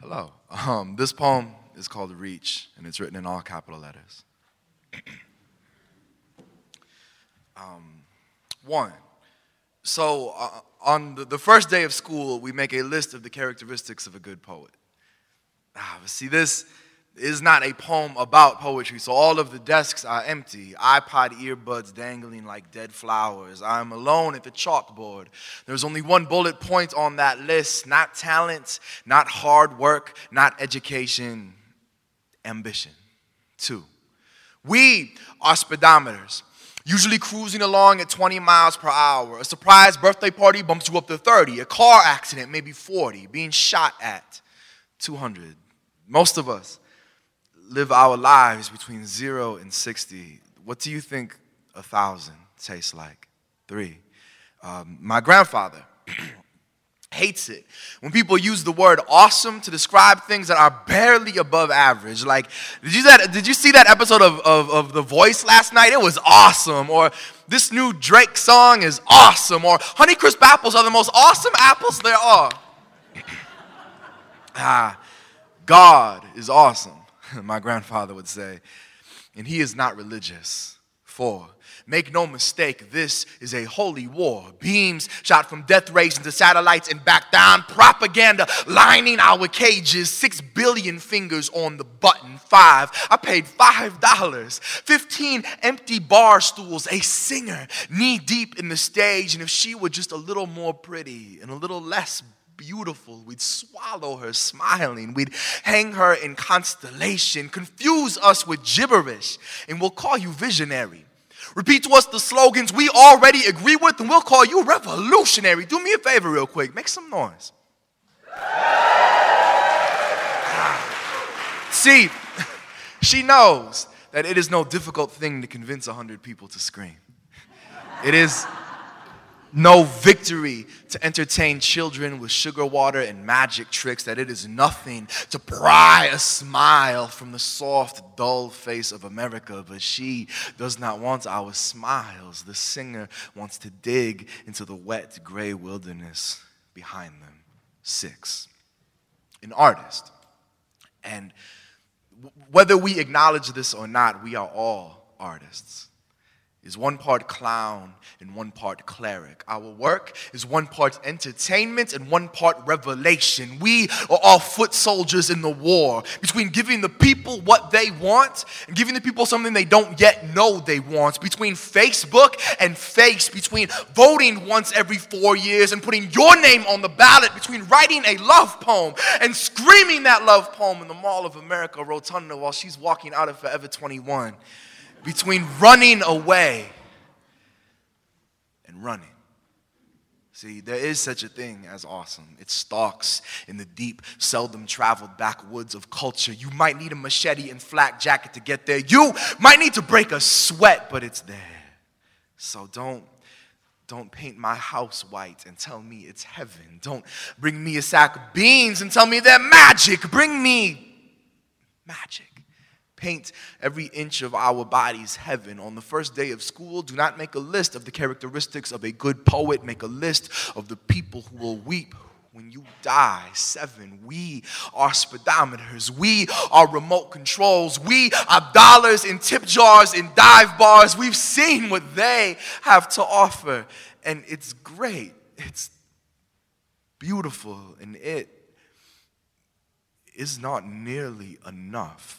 Hello. Um, this poem is called Reach, and it's written in all capital letters. um, one. So, uh, on the, the first day of school, we make a list of the characteristics of a good poet. Ah, see, this is not a poem about poetry, so all of the desks are empty. iPod earbuds dangling like dead flowers. I'm alone at the chalkboard. There's only one bullet point on that list not talent, not hard work, not education, ambition. Two, we are speedometers. Usually cruising along at 20 miles per hour. A surprise birthday party bumps you up to 30. A car accident, maybe 40. Being shot at, 200. Most of us live our lives between zero and 60. What do you think a thousand tastes like? Three. Um, my grandfather hates it when people use the word awesome to describe things that are barely above average. Like, did you, that, did you see that episode of, of, of The Voice last night? It was awesome. Or this new Drake song is awesome. Or Honeycrisp apples are the most awesome apples there are. ah, God is awesome. my grandfather would say. And he is not religious. Four, make no mistake, this is a holy war. Beams shot from death rays into satellites and back down. Propaganda lining our cages. Six billion fingers on the button. Five, I paid five dollars. Fifteen empty bar stools. A singer knee deep in the stage. And if she were just a little more pretty and a little less beautiful. We'd swallow her smiling. We'd hang her in constellation, confuse us with gibberish, and we'll call you visionary. Repeat to us the slogans we already agree with, and we'll call you revolutionary. Do me a favor, real quick. Make some noise. Ah. See, she knows that it is no difficult thing to convince a hundred people to scream. It is no victory to entertain children with sugar water and magic tricks, that it is nothing to pry a smile from the soft, dull face of America. But she does not want our smiles. The singer wants to dig into the wet, gray wilderness behind them. Six, an artist. And whether we acknowledge this or not, we are all artists is one part clown and one part cleric. Our work is one part entertainment and one part revelation. We are all foot soldiers in the war between giving the people what they want and giving the people something they don't yet know they want. Between Facebook and face, between voting once every four years and putting your name on the ballot, between writing a love poem and screaming that love poem in the Mall of America rotunda while she's walking out of Forever 21 between running away and running. See, there is such a thing as awesome. It stalks in the deep, seldom traveled backwoods of culture. You might need a machete and flak jacket to get there. You might need to break a sweat, but it's there. So don't don't paint my house white and tell me it's heaven. Don't bring me a sack of beans and tell me they're magic. Bring me magic paint every inch of our bodies heaven. On the first day of school, do not make a list of the characteristics of a good poet. Make a list of the people who will weep when you die. Seven, we are speedometers. We are remote controls. We are dollars in tip jars in dive bars. We've seen what they have to offer, and it's great. It's beautiful, and it is not nearly enough